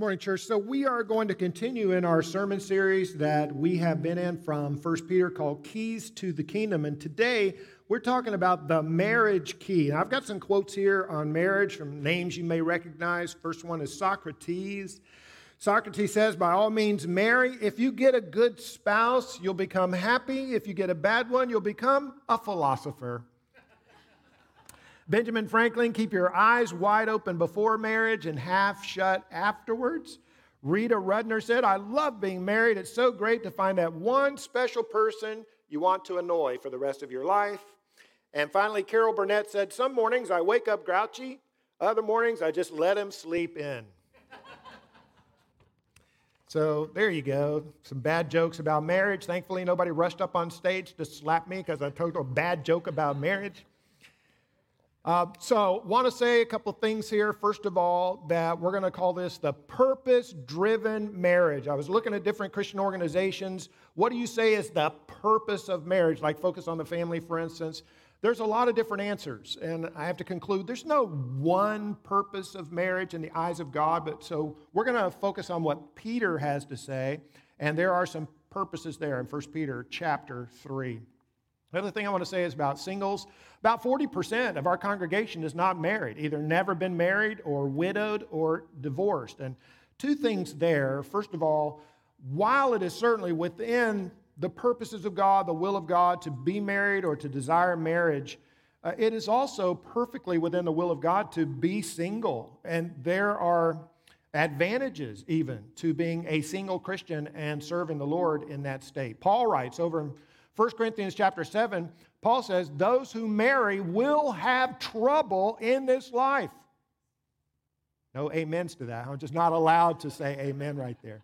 Morning, church. So, we are going to continue in our sermon series that we have been in from 1 Peter called Keys to the Kingdom. And today we're talking about the marriage key. And I've got some quotes here on marriage from names you may recognize. First one is Socrates. Socrates says, By all means, marry. If you get a good spouse, you'll become happy. If you get a bad one, you'll become a philosopher. Benjamin Franklin, keep your eyes wide open before marriage and half shut afterwards. Rita Rudner said, I love being married. It's so great to find that one special person you want to annoy for the rest of your life. And finally, Carol Burnett said, Some mornings I wake up grouchy, other mornings I just let him sleep in. so there you go. Some bad jokes about marriage. Thankfully, nobody rushed up on stage to slap me because I told a bad joke about marriage. Uh, so, want to say a couple things here. First of all, that we're going to call this the purpose driven marriage. I was looking at different Christian organizations. What do you say is the purpose of marriage? Like Focus on the Family, for instance. There's a lot of different answers, and I have to conclude there's no one purpose of marriage in the eyes of God, but so we're going to focus on what Peter has to say, and there are some purposes there in 1 Peter chapter 3. The other thing I want to say is about singles. About 40% of our congregation is not married, either never been married or widowed or divorced. And two things there. First of all, while it is certainly within the purposes of God, the will of God to be married or to desire marriage, uh, it is also perfectly within the will of God to be single. And there are advantages even to being a single Christian and serving the Lord in that state. Paul writes over in 1 Corinthians chapter 7, Paul says, Those who marry will have trouble in this life. No amens to that. I'm just not allowed to say amen right there.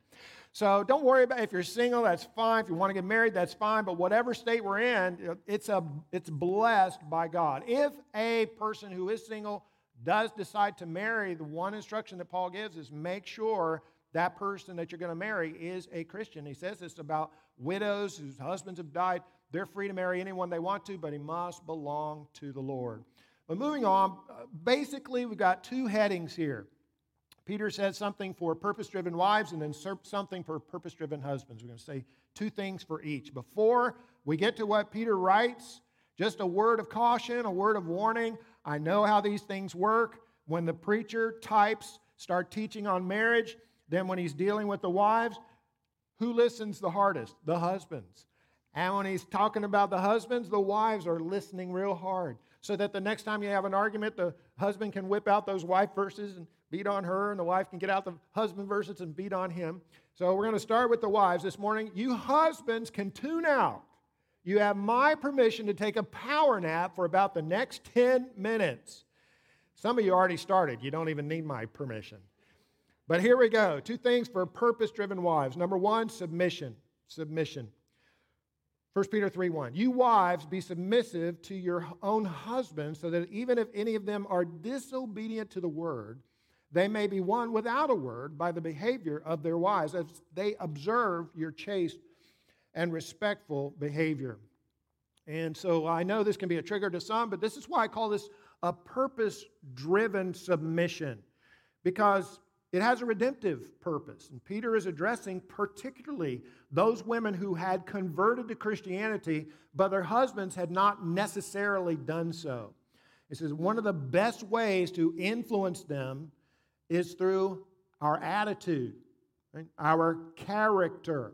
So don't worry about if you're single, that's fine. If you want to get married, that's fine. But whatever state we're in, it's, a, it's blessed by God. If a person who is single does decide to marry, the one instruction that Paul gives is make sure that person that you're going to marry is a Christian. He says this about widows whose husbands have died. They're free to marry anyone they want to, but he must belong to the Lord. But moving on, uh, basically, we've got two headings here. Peter says something for purpose driven wives and then something for purpose driven husbands. We're going to say two things for each. Before we get to what Peter writes, just a word of caution, a word of warning. I know how these things work. When the preacher types start teaching on marriage, then when he's dealing with the wives, who listens the hardest? The husbands. And when he's talking about the husbands, the wives are listening real hard so that the next time you have an argument, the husband can whip out those wife verses and beat on her, and the wife can get out the husband verses and beat on him. So we're going to start with the wives this morning. You husbands can tune out. You have my permission to take a power nap for about the next 10 minutes. Some of you already started. You don't even need my permission. But here we go. Two things for purpose driven wives. Number one, submission. Submission. 1 Peter 3 1. You wives, be submissive to your own husbands, so that even if any of them are disobedient to the word, they may be won without a word by the behavior of their wives as they observe your chaste and respectful behavior. And so I know this can be a trigger to some, but this is why I call this a purpose driven submission. Because it has a redemptive purpose. And Peter is addressing particularly those women who had converted to Christianity, but their husbands had not necessarily done so. He says one of the best ways to influence them is through our attitude, right? our character.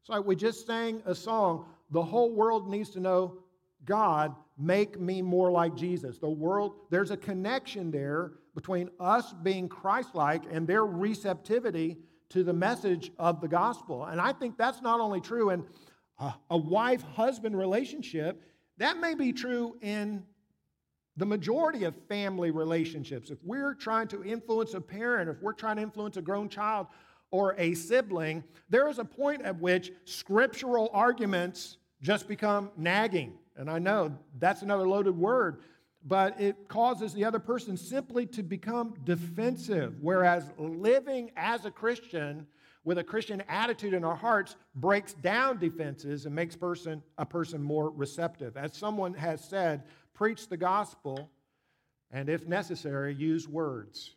It's like we just sang a song, the whole world needs to know God, make me more like Jesus. The world, there's a connection there between us being Christ like and their receptivity to the message of the gospel. And I think that's not only true in a wife husband relationship, that may be true in the majority of family relationships. If we're trying to influence a parent, if we're trying to influence a grown child or a sibling, there is a point at which scriptural arguments just become nagging. And I know that's another loaded word, but it causes the other person simply to become defensive. Whereas living as a Christian with a Christian attitude in our hearts breaks down defenses and makes person, a person more receptive. As someone has said, preach the gospel and if necessary, use words.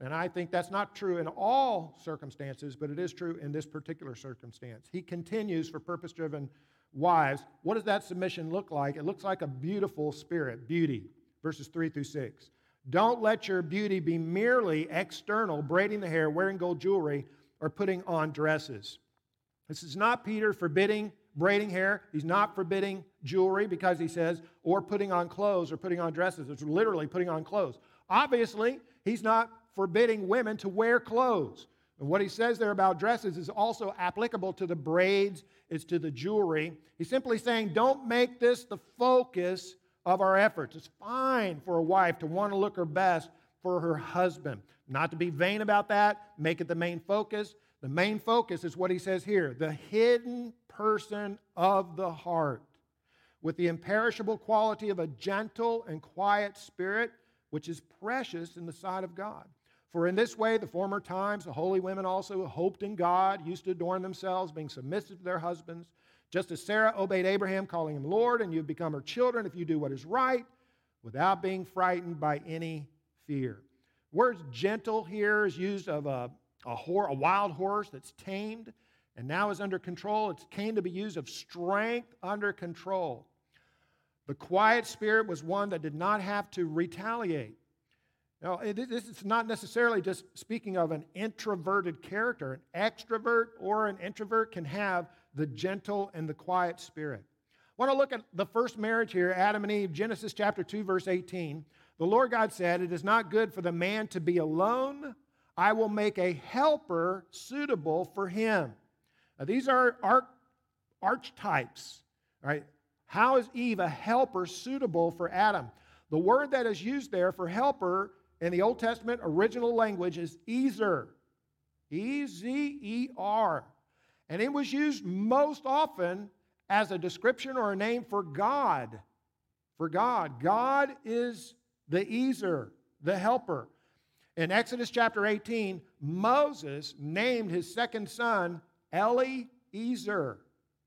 And I think that's not true in all circumstances, but it is true in this particular circumstance. He continues for purpose driven wives. What does that submission look like? It looks like a beautiful spirit, beauty, verses 3 through 6. Don't let your beauty be merely external, braiding the hair, wearing gold jewelry, or putting on dresses. This is not Peter forbidding braiding hair. He's not forbidding jewelry because he says, or putting on clothes or putting on dresses. It's literally putting on clothes. Obviously, he's not forbidding women to wear clothes. And what he says there about dresses is also applicable to the braids, it's to the jewelry. He's simply saying, don't make this the focus of our efforts. It's fine for a wife to want to look her best for her husband. Not to be vain about that, make it the main focus. The main focus is what he says here the hidden person of the heart, with the imperishable quality of a gentle and quiet spirit, which is precious in the sight of God. For in this way, the former times, the holy women also hoped in God, used to adorn themselves, being submissive to their husbands just as Sarah obeyed Abraham, calling him Lord, and you've become her children if you do what is right without being frightened by any fear. Word gentle here is used of a, a, whore, a wild horse that's tamed and now is under control. It's came to be used of strength under control. The quiet spirit was one that did not have to retaliate. Now, this is not necessarily just speaking of an introverted character. An extrovert or an introvert can have the gentle and the quiet spirit. I want to look at the first marriage here, Adam and Eve, Genesis chapter 2, verse 18. The Lord God said, It is not good for the man to be alone. I will make a helper suitable for him. Now, these are arch- archetypes, right? How is Eve a helper suitable for Adam? The word that is used there for helper in the Old Testament original language is Ezer. E Z E R. And it was used most often as a description or a name for God. For God. God is the ezer, the helper. In Exodus chapter 18, Moses named his second son Eliezer.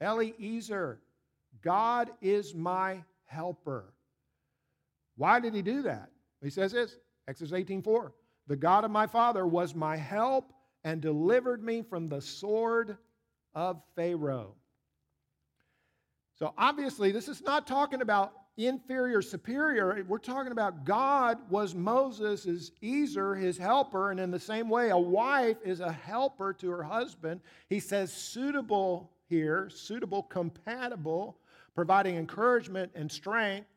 Eliezer. God is my helper. Why did he do that? He says this, Exodus 18:4. The God of my father was my help and delivered me from the sword of Pharaoh. So obviously, this is not talking about inferior, superior. We're talking about God was Moses' Ezer, his helper, and in the same way, a wife is a helper to her husband. He says suitable here, suitable, compatible, providing encouragement and strength.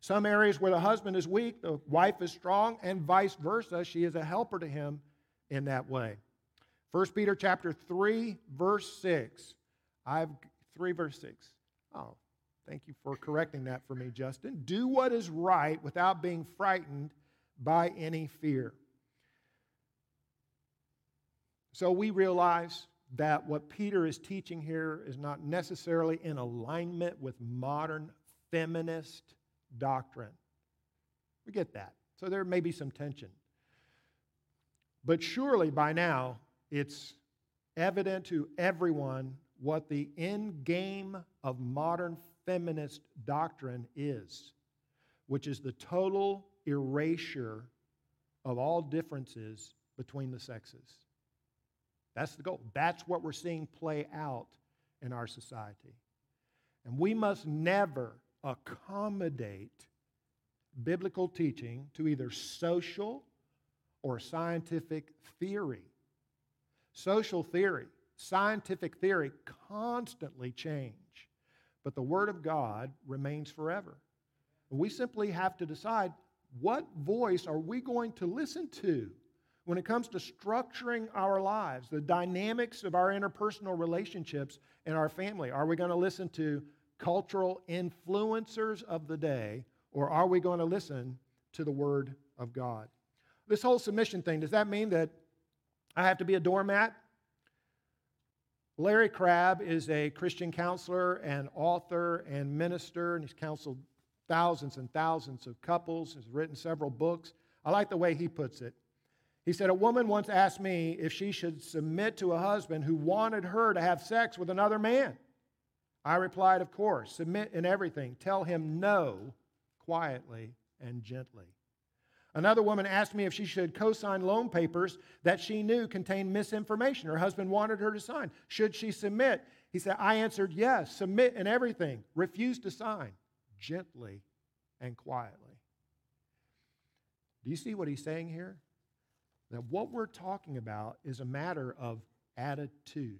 Some areas where the husband is weak, the wife is strong, and vice versa. She is a helper to him in that way. 1 Peter chapter 3, verse 6. I've 3 verse 6. Oh, thank you for correcting that for me, Justin. Do what is right without being frightened by any fear. So we realize that what Peter is teaching here is not necessarily in alignment with modern feminist doctrine. We get that. So there may be some tension. But surely by now, it's evident to everyone what the end game of modern feminist doctrine is, which is the total erasure of all differences between the sexes. That's the goal. That's what we're seeing play out in our society. And we must never accommodate biblical teaching to either social or scientific theory. Social theory, scientific theory constantly change, but the Word of God remains forever. We simply have to decide what voice are we going to listen to when it comes to structuring our lives, the dynamics of our interpersonal relationships and our family. Are we going to listen to cultural influencers of the day, or are we going to listen to the Word of God? This whole submission thing, does that mean that I have to be a doormat. Larry Crabb is a Christian counselor and author and minister, and he's counseled thousands and thousands of couples, has written several books. I like the way he puts it. He said, A woman once asked me if she should submit to a husband who wanted her to have sex with another man. I replied, Of course, submit in everything. Tell him no quietly and gently. Another woman asked me if she should co sign loan papers that she knew contained misinformation. Her husband wanted her to sign. Should she submit? He said, I answered yes, submit in everything, refuse to sign, gently and quietly. Do you see what he's saying here? That what we're talking about is a matter of attitude,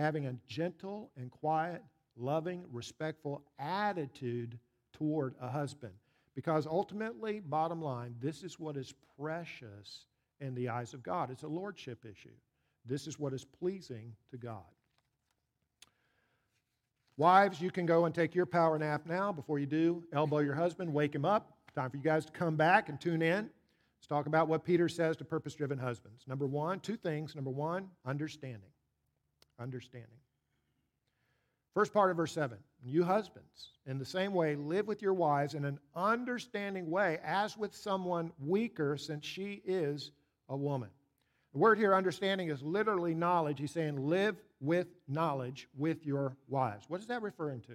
having a gentle and quiet, loving, respectful attitude toward a husband. Because ultimately, bottom line, this is what is precious in the eyes of God. It's a lordship issue. This is what is pleasing to God. Wives, you can go and take your power nap now. Before you do, elbow your husband, wake him up. Time for you guys to come back and tune in. Let's talk about what Peter says to purpose driven husbands. Number one, two things. Number one, understanding. Understanding. First part of verse 7 You husbands, in the same way, live with your wives in an understanding way, as with someone weaker, since she is a woman. The word here, understanding, is literally knowledge. He's saying, live with knowledge with your wives. What is that referring to?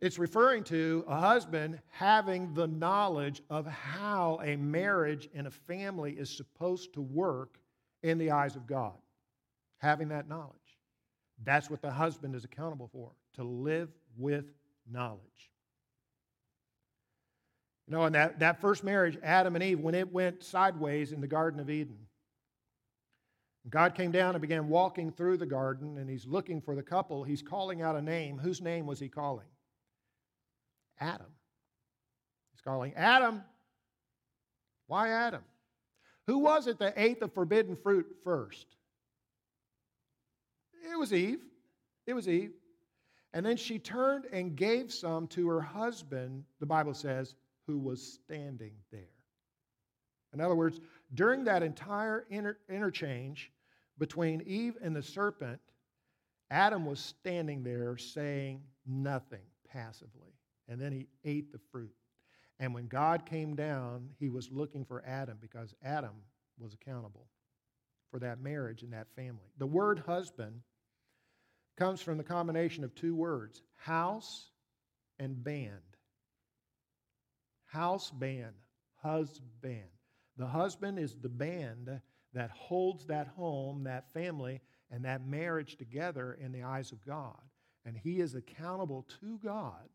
It's referring to a husband having the knowledge of how a marriage and a family is supposed to work in the eyes of God. Having that knowledge. That's what the husband is accountable for, to live with knowledge. You know, in that, that first marriage, Adam and Eve, when it went sideways in the Garden of Eden, God came down and began walking through the garden, and he's looking for the couple. He's calling out a name. Whose name was he calling? Adam. He's calling Adam. Why Adam? Who was it that ate the forbidden fruit first? Was Eve. It was Eve. And then she turned and gave some to her husband, the Bible says, who was standing there. In other words, during that entire inter- interchange between Eve and the serpent, Adam was standing there saying nothing passively. And then he ate the fruit. And when God came down, he was looking for Adam because Adam was accountable for that marriage and that family. The word husband comes from the combination of two words house and band. House band, husband. The husband is the band that holds that home, that family, and that marriage together in the eyes of God. And he is accountable to God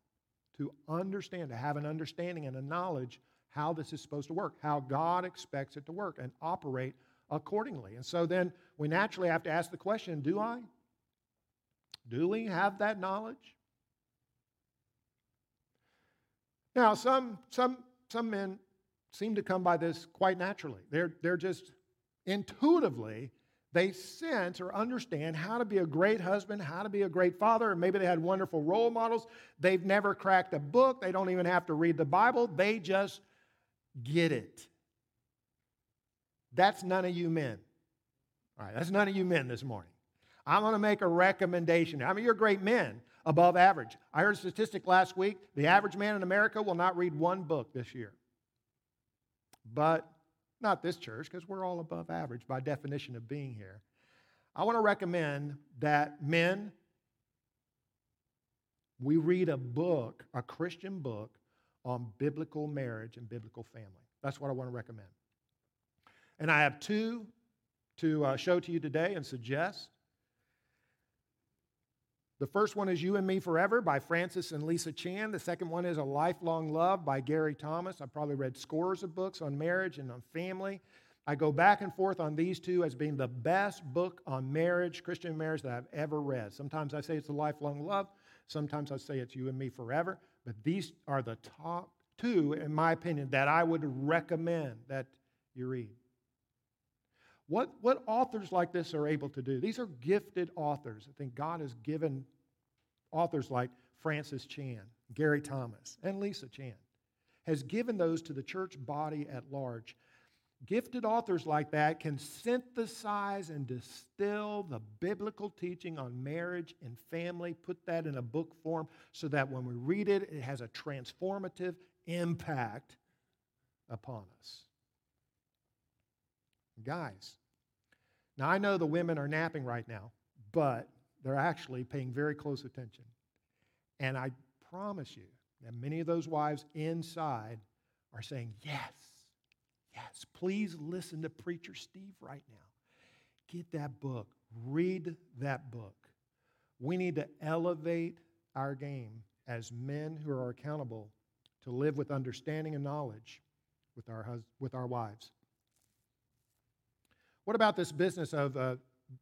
to understand, to have an understanding and a knowledge how this is supposed to work, how God expects it to work, and operate accordingly. And so then we naturally have to ask the question do I? Do we have that knowledge? Now, some, some, some men seem to come by this quite naturally. They're, they're just intuitively, they sense or understand how to be a great husband, how to be a great father, maybe they had wonderful role models. They've never cracked a book, they don't even have to read the Bible, they just get it. That's none of you men. All right, that's none of you men this morning. I'm going to make a recommendation. I mean, you're great men, above average. I heard a statistic last week the average man in America will not read one book this year. But not this church, because we're all above average by definition of being here. I want to recommend that men, we read a book, a Christian book, on biblical marriage and biblical family. That's what I want to recommend. And I have two to uh, show to you today and suggest. The first one is You and Me Forever by Francis and Lisa Chan. The second one is A Lifelong Love by Gary Thomas. I've probably read scores of books on marriage and on family. I go back and forth on these two as being the best book on marriage, Christian marriage, that I've ever read. Sometimes I say it's A Lifelong Love, sometimes I say it's You and Me Forever, but these are the top two, in my opinion, that I would recommend that you read. What, what authors like this are able to do? These are gifted authors. I think God has given authors like Francis Chan, Gary Thomas, and Lisa Chan, has given those to the church body at large. Gifted authors like that can synthesize and distill the biblical teaching on marriage and family, put that in a book form so that when we read it, it has a transformative impact upon us. Guys, now I know the women are napping right now, but they're actually paying very close attention. And I promise you that many of those wives inside are saying, Yes, yes, please listen to Preacher Steve right now. Get that book, read that book. We need to elevate our game as men who are accountable to live with understanding and knowledge with our, hus- with our wives. What about this business of uh,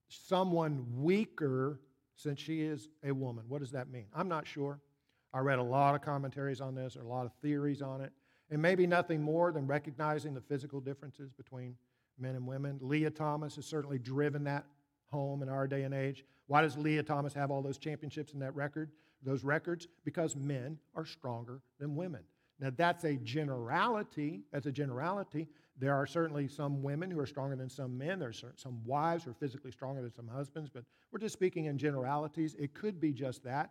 someone weaker since she is a woman? What does that mean? I'm not sure. I read a lot of commentaries on this, or a lot of theories on it. And maybe nothing more than recognizing the physical differences between men and women. Lia Thomas has certainly driven that home in our day and age. Why does Lia Thomas have all those championships in that record? Those records? Because men are stronger than women. Now that's a generality. That's a generality. There are certainly some women who are stronger than some men. There are some wives who are physically stronger than some husbands, but we're just speaking in generalities. It could be just that.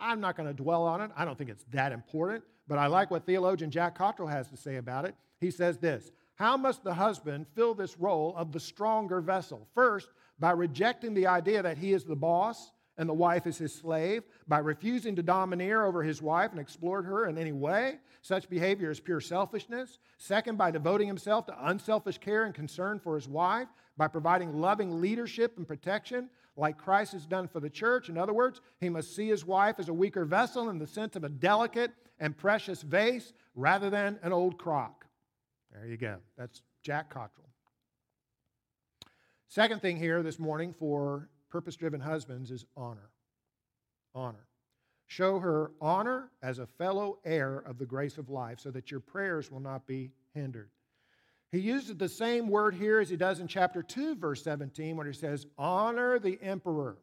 I'm not going to dwell on it. I don't think it's that important, but I like what theologian Jack Cottrell has to say about it. He says this How must the husband fill this role of the stronger vessel? First, by rejecting the idea that he is the boss and the wife is his slave, by refusing to domineer over his wife and exploit her in any way. Such behavior is pure selfishness. Second, by devoting himself to unselfish care and concern for his wife, by providing loving leadership and protection like Christ has done for the church. In other words, he must see his wife as a weaker vessel in the sense of a delicate and precious vase rather than an old crock. There you go. That's Jack Cottrell. Second thing here this morning for purpose driven husbands is honor. Honor. Show her honor as a fellow heir of the grace of life so that your prayers will not be hindered. He uses the same word here as he does in chapter 2, verse 17, when he says, Honor the emperor.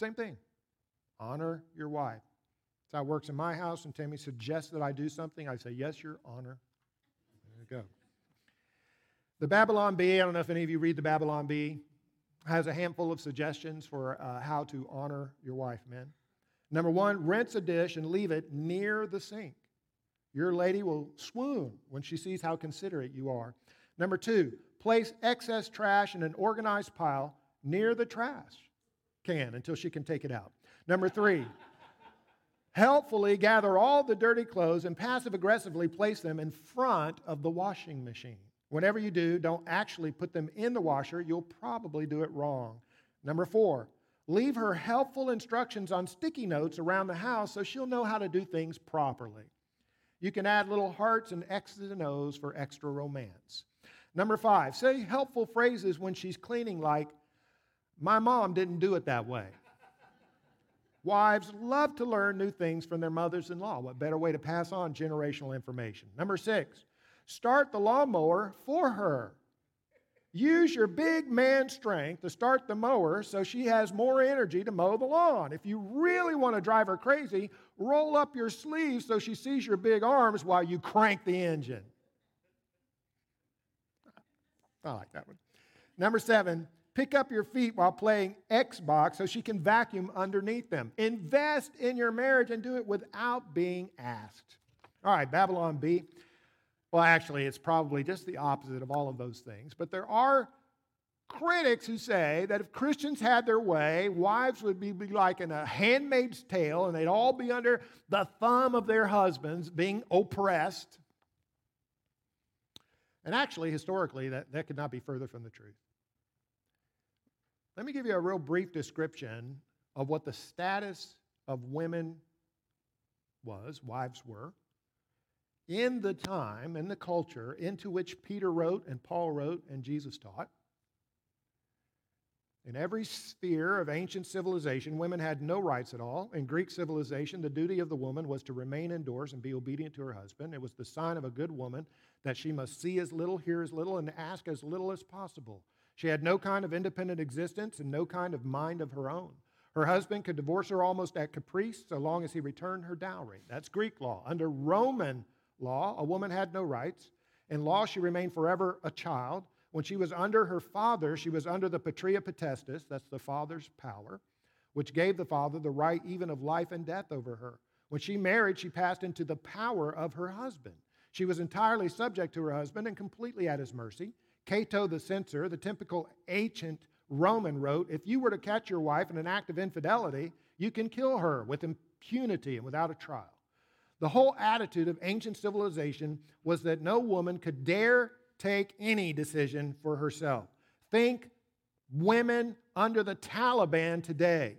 Same thing. Honor your wife. That's how it works in my house. And Tammy suggests that I do something. I say, Yes, your honor. There you go. The Babylon Bee, I don't know if any of you read the Babylon Bee, has a handful of suggestions for uh, how to honor your wife, men. Number one, rinse a dish and leave it near the sink. Your lady will swoon when she sees how considerate you are. Number two, place excess trash in an organized pile near the trash can until she can take it out. Number three, helpfully gather all the dirty clothes and passive aggressively place them in front of the washing machine. Whenever you do, don't actually put them in the washer. You'll probably do it wrong. Number four, leave her helpful instructions on sticky notes around the house so she'll know how to do things properly. You can add little hearts and X's and O's for extra romance. Number five, say helpful phrases when she's cleaning, like, My mom didn't do it that way. Wives love to learn new things from their mothers in law. What better way to pass on generational information? Number six, start the lawnmower for her. Use your big man strength to start the mower so she has more energy to mow the lawn. If you really want to drive her crazy, roll up your sleeves so she sees your big arms while you crank the engine. I like that one. Number seven, pick up your feet while playing Xbox so she can vacuum underneath them. Invest in your marriage and do it without being asked. All right, Babylon Bee. Well, actually, it's probably just the opposite of all of those things. But there are critics who say that if Christians had their way, wives would be, be like in a handmaid's tale and they'd all be under the thumb of their husbands, being oppressed. And actually, historically, that, that could not be further from the truth. Let me give you a real brief description of what the status of women was, wives were in the time and the culture into which Peter wrote and Paul wrote and Jesus taught. In every sphere of ancient civilization, women had no rights at all. In Greek civilization, the duty of the woman was to remain indoors and be obedient to her husband. It was the sign of a good woman that she must see as little, hear as little, and ask as little as possible. She had no kind of independent existence and no kind of mind of her own. Her husband could divorce her almost at caprice so long as he returned her dowry. That's Greek law. Under Roman law, a woman had no rights. In law, she remained forever a child. When she was under her father, she was under the patria potestas, that's the father's power, which gave the father the right even of life and death over her. When she married, she passed into the power of her husband. She was entirely subject to her husband and completely at his mercy. Cato the censor, the typical ancient Roman, wrote If you were to catch your wife in an act of infidelity, you can kill her with impunity and without a trial. The whole attitude of ancient civilization was that no woman could dare take any decision for herself. Think women under the Taliban today.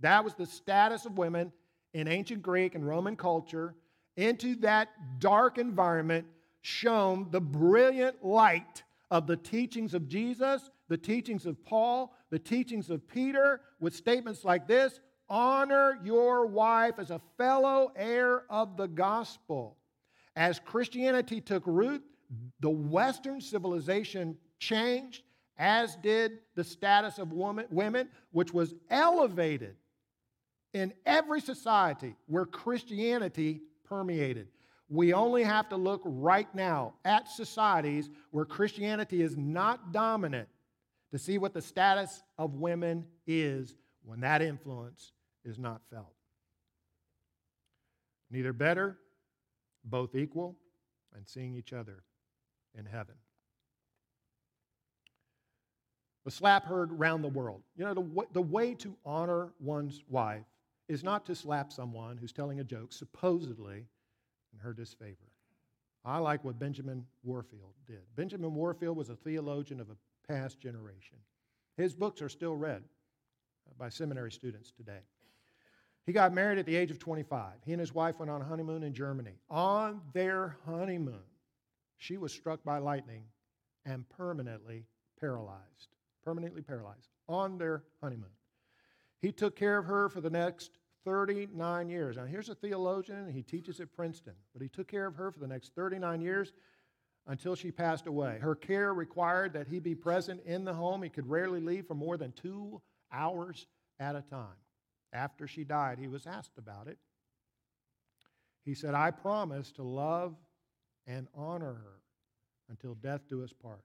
That was the status of women in ancient Greek and Roman culture. Into that dark environment shone the brilliant light of the teachings of Jesus, the teachings of Paul, the teachings of Peter, with statements like this honor your wife as a fellow heir of the gospel. As Christianity took root, the Western civilization changed, as did the status of woman, women, which was elevated in every society where Christianity permeated. We only have to look right now at societies where Christianity is not dominant to see what the status of women is when that influence is not felt. Neither better, both equal, and seeing each other in heaven. The slap heard round the world. You know, the, the way to honor one's wife is not to slap someone who's telling a joke, supposedly in her disfavor. I like what Benjamin Warfield did. Benjamin Warfield was a theologian of a past generation. His books are still read by seminary students today. He got married at the age of 25. He and his wife went on a honeymoon in Germany. On their honeymoon, she was struck by lightning and permanently paralyzed. Permanently paralyzed on their honeymoon. He took care of her for the next 39 years. Now, here's a theologian, he teaches at Princeton, but he took care of her for the next 39 years until she passed away. Her care required that he be present in the home. He could rarely leave for more than two hours at a time. After she died, he was asked about it. He said, I promise to love and honor her until death do us part.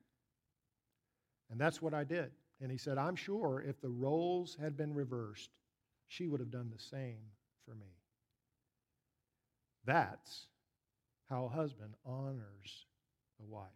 And that's what I did. And he said, I'm sure if the roles had been reversed, she would have done the same for me. That's how a husband honors a wife.